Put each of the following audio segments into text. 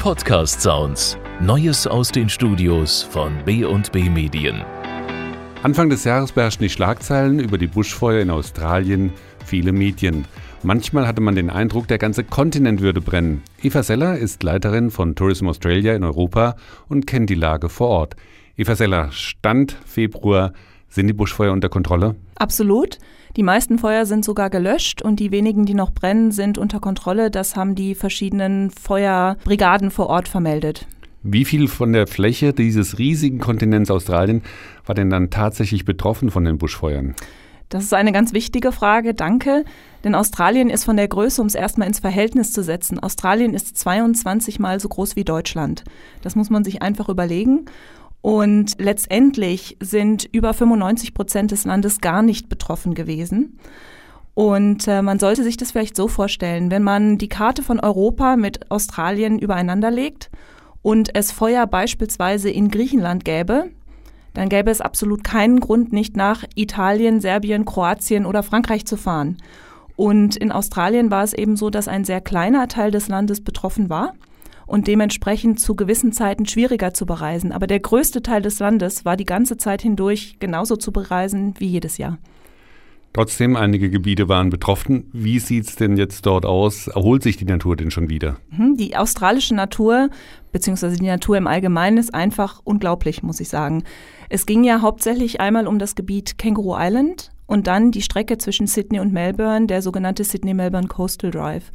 Podcast Sounds. Neues aus den Studios von B&B Medien. Anfang des Jahres beherrschten die Schlagzeilen über die Buschfeuer in Australien viele Medien. Manchmal hatte man den Eindruck, der ganze Kontinent würde brennen. Eva Seller ist Leiterin von Tourism Australia in Europa und kennt die Lage vor Ort. Eva Seller, Stand Februar, sind die Buschfeuer unter Kontrolle? Absolut. Die meisten Feuer sind sogar gelöscht und die wenigen, die noch brennen, sind unter Kontrolle. Das haben die verschiedenen Feuerbrigaden vor Ort vermeldet. Wie viel von der Fläche dieses riesigen Kontinents Australien war denn dann tatsächlich betroffen von den Buschfeuern? Das ist eine ganz wichtige Frage, danke. Denn Australien ist von der Größe, um es erstmal ins Verhältnis zu setzen, Australien ist 22 mal so groß wie Deutschland. Das muss man sich einfach überlegen. Und letztendlich sind über 95 Prozent des Landes gar nicht betroffen gewesen. Und äh, man sollte sich das vielleicht so vorstellen, wenn man die Karte von Europa mit Australien übereinander legt und es Feuer beispielsweise in Griechenland gäbe, dann gäbe es absolut keinen Grund, nicht nach Italien, Serbien, Kroatien oder Frankreich zu fahren. Und in Australien war es eben so, dass ein sehr kleiner Teil des Landes betroffen war und dementsprechend zu gewissen Zeiten schwieriger zu bereisen. Aber der größte Teil des Landes war die ganze Zeit hindurch genauso zu bereisen wie jedes Jahr. Trotzdem, einige Gebiete waren betroffen. Wie sieht es denn jetzt dort aus? Erholt sich die Natur denn schon wieder? Mhm, die australische Natur, beziehungsweise die Natur im Allgemeinen, ist einfach unglaublich, muss ich sagen. Es ging ja hauptsächlich einmal um das Gebiet Kangaroo Island und dann die Strecke zwischen Sydney und Melbourne, der sogenannte Sydney-Melbourne Coastal Drive.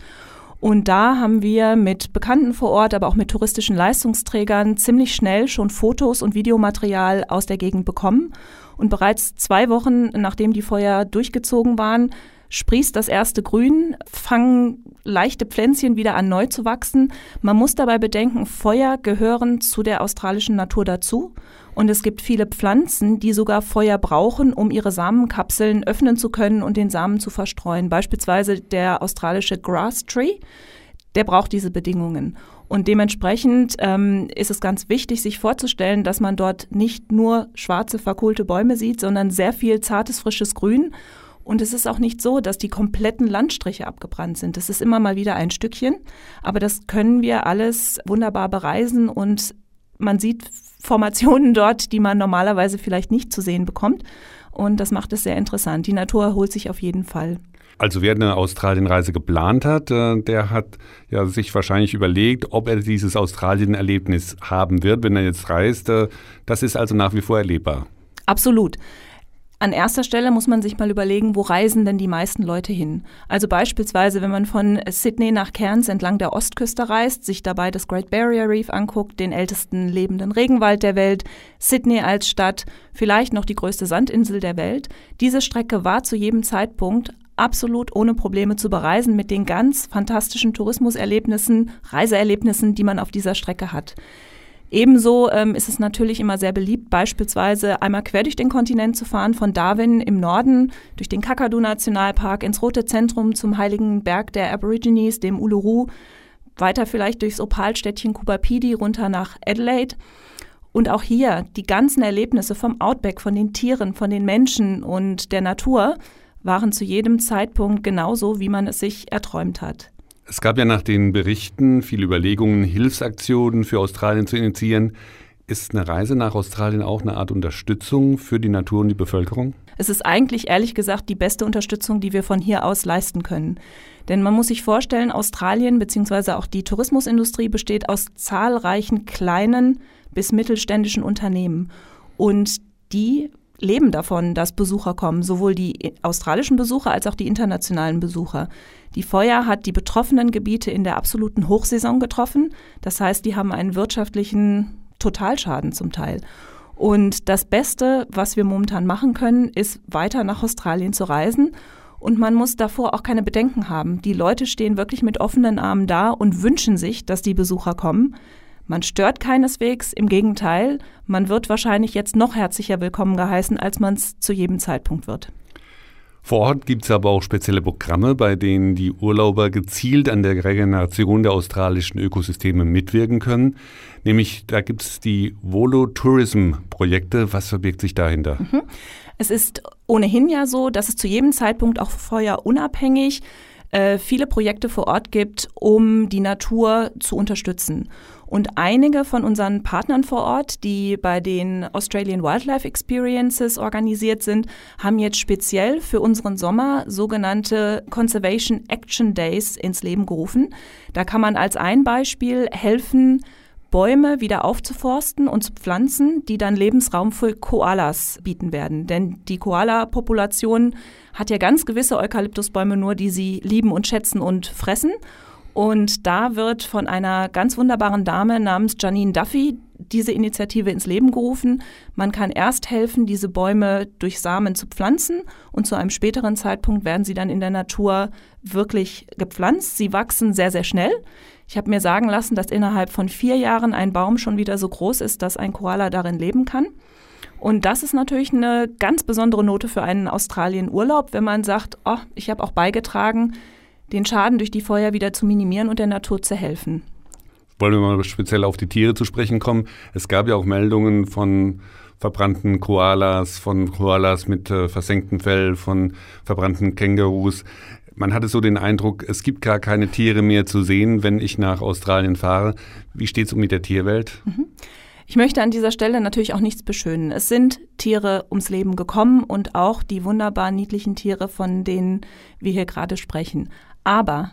Und da haben wir mit Bekannten vor Ort, aber auch mit touristischen Leistungsträgern ziemlich schnell schon Fotos und Videomaterial aus der Gegend bekommen. Und bereits zwei Wochen, nachdem die Feuer durchgezogen waren, sprießt das erste Grün, fangen leichte Pflänzchen wieder an neu zu wachsen. Man muss dabei bedenken, Feuer gehören zu der australischen Natur dazu. Und es gibt viele Pflanzen, die sogar Feuer brauchen, um ihre Samenkapseln öffnen zu können und den Samen zu verstreuen. Beispielsweise der australische Grass Tree, der braucht diese Bedingungen. Und dementsprechend ähm, ist es ganz wichtig, sich vorzustellen, dass man dort nicht nur schwarze, verkohlte Bäume sieht, sondern sehr viel zartes, frisches Grün. Und es ist auch nicht so, dass die kompletten Landstriche abgebrannt sind. Das ist immer mal wieder ein Stückchen. Aber das können wir alles wunderbar bereisen und man sieht Formationen dort, die man normalerweise vielleicht nicht zu sehen bekommt. Und das macht es sehr interessant. Die Natur erholt sich auf jeden Fall. Also wer eine Australienreise geplant hat, äh, der hat ja sich wahrscheinlich überlegt, ob er dieses Australien-Erlebnis haben wird, wenn er jetzt reist. Äh, das ist also nach wie vor erlebbar. Absolut. An erster Stelle muss man sich mal überlegen, wo reisen denn die meisten Leute hin? Also beispielsweise, wenn man von Sydney nach Cairns entlang der Ostküste reist, sich dabei das Great Barrier Reef anguckt, den ältesten lebenden Regenwald der Welt, Sydney als Stadt, vielleicht noch die größte Sandinsel der Welt. Diese Strecke war zu jedem Zeitpunkt absolut ohne Probleme zu bereisen mit den ganz fantastischen Tourismuserlebnissen, Reiseerlebnissen, die man auf dieser Strecke hat. Ebenso ähm, ist es natürlich immer sehr beliebt, beispielsweise einmal quer durch den Kontinent zu fahren, von Darwin im Norden durch den Kakadu-Nationalpark ins Rote Zentrum zum Heiligen Berg der Aborigines, dem Uluru, weiter vielleicht durchs Opalstädtchen Kupapidi runter nach Adelaide. Und auch hier die ganzen Erlebnisse vom Outback, von den Tieren, von den Menschen und der Natur waren zu jedem Zeitpunkt genauso, wie man es sich erträumt hat. Es gab ja nach den Berichten viele Überlegungen, Hilfsaktionen für Australien zu initiieren. Ist eine Reise nach Australien auch eine Art Unterstützung für die Natur und die Bevölkerung? Es ist eigentlich ehrlich gesagt die beste Unterstützung, die wir von hier aus leisten können. Denn man muss sich vorstellen, Australien bzw. auch die Tourismusindustrie besteht aus zahlreichen kleinen bis mittelständischen Unternehmen. Und die leben davon, dass Besucher kommen, sowohl die australischen Besucher als auch die internationalen Besucher. Die Feuer hat die betroffenen Gebiete in der absoluten Hochsaison getroffen. Das heißt, die haben einen wirtschaftlichen Totalschaden zum Teil. Und das Beste, was wir momentan machen können, ist weiter nach Australien zu reisen. Und man muss davor auch keine Bedenken haben. Die Leute stehen wirklich mit offenen Armen da und wünschen sich, dass die Besucher kommen. Man stört keineswegs, im Gegenteil, man wird wahrscheinlich jetzt noch herzlicher willkommen geheißen, als man es zu jedem Zeitpunkt wird. Vor Ort gibt es aber auch spezielle Programme, bei denen die Urlauber gezielt an der Regeneration der australischen Ökosysteme mitwirken können. Nämlich da gibt es die Volo-Tourism-Projekte. Was verbirgt sich dahinter? Mhm. Es ist ohnehin ja so, dass es zu jedem Zeitpunkt auch feuerunabhängig äh, viele Projekte vor Ort gibt, um die Natur zu unterstützen. Und einige von unseren Partnern vor Ort, die bei den Australian Wildlife Experiences organisiert sind, haben jetzt speziell für unseren Sommer sogenannte Conservation Action Days ins Leben gerufen. Da kann man als ein Beispiel helfen, Bäume wieder aufzuforsten und zu pflanzen, die dann Lebensraum für Koalas bieten werden. Denn die Koala-Population hat ja ganz gewisse Eukalyptusbäume nur, die sie lieben und schätzen und fressen. Und da wird von einer ganz wunderbaren Dame namens Janine Duffy diese Initiative ins Leben gerufen. Man kann erst helfen, diese Bäume durch Samen zu pflanzen und zu einem späteren Zeitpunkt werden sie dann in der Natur wirklich gepflanzt. Sie wachsen sehr, sehr schnell. Ich habe mir sagen lassen, dass innerhalb von vier Jahren ein Baum schon wieder so groß ist, dass ein Koala darin leben kann. Und das ist natürlich eine ganz besondere Note für einen Australien-Urlaub, wenn man sagt, oh, ich habe auch beigetragen, den Schaden durch die Feuer wieder zu minimieren und der Natur zu helfen. Wollen wir mal speziell auf die Tiere zu sprechen kommen? Es gab ja auch Meldungen von verbrannten Koalas, von Koalas mit äh, versenktem Fell, von verbrannten Kängurus. Man hatte so den Eindruck, es gibt gar keine Tiere mehr zu sehen, wenn ich nach Australien fahre. Wie steht es um mit der Tierwelt? Mhm. Ich möchte an dieser Stelle natürlich auch nichts beschönen. Es sind Tiere ums Leben gekommen und auch die wunderbar niedlichen Tiere, von denen wir hier gerade sprechen. Aber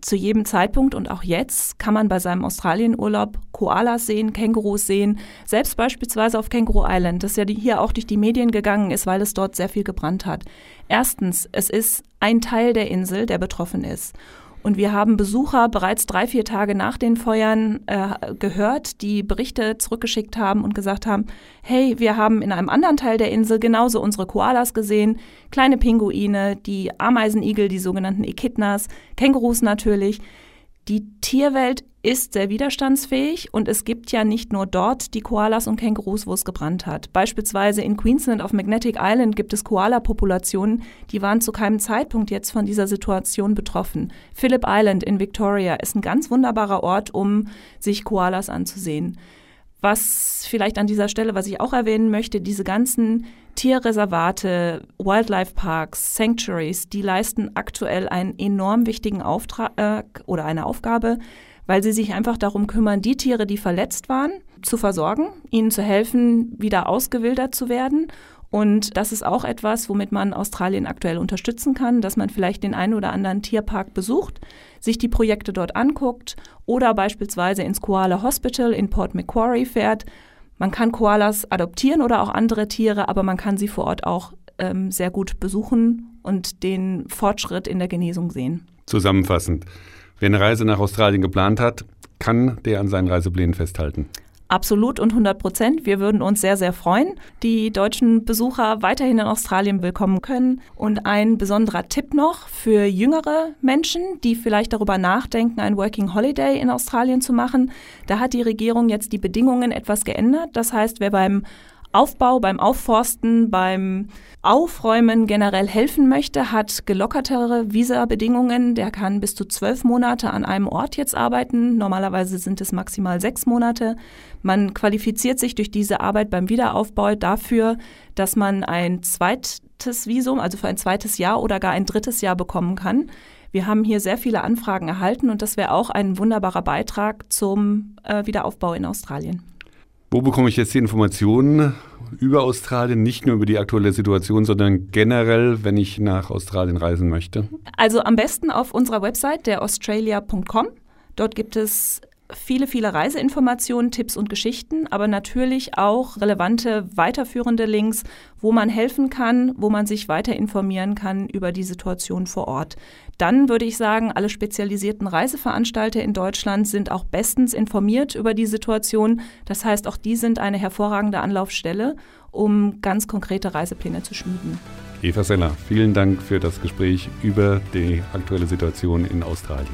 zu jedem Zeitpunkt und auch jetzt kann man bei seinem Australienurlaub Koalas sehen, Kängurus sehen, selbst beispielsweise auf Känguru Island, das ja hier auch durch die Medien gegangen ist, weil es dort sehr viel gebrannt hat. Erstens, es ist ein Teil der Insel, der betroffen ist. Und wir haben Besucher bereits drei, vier Tage nach den Feuern äh, gehört, die Berichte zurückgeschickt haben und gesagt haben, hey, wir haben in einem anderen Teil der Insel genauso unsere Koalas gesehen, kleine Pinguine, die Ameisenigel, die sogenannten Echidnas, Kängurus natürlich. Die Tierwelt ist sehr widerstandsfähig und es gibt ja nicht nur dort die Koalas und Kängurus, wo es gebrannt hat. Beispielsweise in Queensland auf Magnetic Island gibt es Koala-Populationen, die waren zu keinem Zeitpunkt jetzt von dieser Situation betroffen. Phillip Island in Victoria ist ein ganz wunderbarer Ort, um sich Koalas anzusehen. Was vielleicht an dieser Stelle, was ich auch erwähnen möchte, diese ganzen Tierreservate, Wildlife Parks, Sanctuaries, die leisten aktuell einen enorm wichtigen Auftrag äh, oder eine Aufgabe, weil sie sich einfach darum kümmern, die Tiere, die verletzt waren, zu versorgen, ihnen zu helfen, wieder ausgewildert zu werden. Und das ist auch etwas, womit man Australien aktuell unterstützen kann, dass man vielleicht den einen oder anderen Tierpark besucht, sich die Projekte dort anguckt oder beispielsweise ins Koala Hospital in Port Macquarie fährt. Man kann Koalas adoptieren oder auch andere Tiere, aber man kann sie vor Ort auch ähm, sehr gut besuchen und den Fortschritt in der Genesung sehen. Zusammenfassend, Wer eine Reise nach Australien geplant hat, kann der an seinen Reiseplänen festhalten. Absolut und 100 Prozent. Wir würden uns sehr, sehr freuen, die deutschen Besucher weiterhin in Australien willkommen können. Und ein besonderer Tipp noch für jüngere Menschen, die vielleicht darüber nachdenken, ein Working Holiday in Australien zu machen. Da hat die Regierung jetzt die Bedingungen etwas geändert. Das heißt, wer beim Aufbau, beim Aufforsten, beim Aufräumen generell helfen möchte, hat gelockertere Visabedingungen. Der kann bis zu zwölf Monate an einem Ort jetzt arbeiten. Normalerweise sind es maximal sechs Monate. Man qualifiziert sich durch diese Arbeit beim Wiederaufbau dafür, dass man ein zweites Visum, also für ein zweites Jahr oder gar ein drittes Jahr bekommen kann. Wir haben hier sehr viele Anfragen erhalten und das wäre auch ein wunderbarer Beitrag zum äh, Wiederaufbau in Australien. Wo bekomme ich jetzt die Informationen über Australien, nicht nur über die aktuelle Situation, sondern generell, wenn ich nach Australien reisen möchte? Also am besten auf unserer Website, der australia.com. Dort gibt es viele, viele Reiseinformationen, Tipps und Geschichten, aber natürlich auch relevante weiterführende Links, wo man helfen kann, wo man sich weiter informieren kann über die Situation vor Ort. Dann würde ich sagen, alle spezialisierten Reiseveranstalter in Deutschland sind auch bestens informiert über die Situation. Das heißt, auch die sind eine hervorragende Anlaufstelle, um ganz konkrete Reisepläne zu schmieden. Eva Seller, vielen Dank für das Gespräch über die aktuelle Situation in Australien.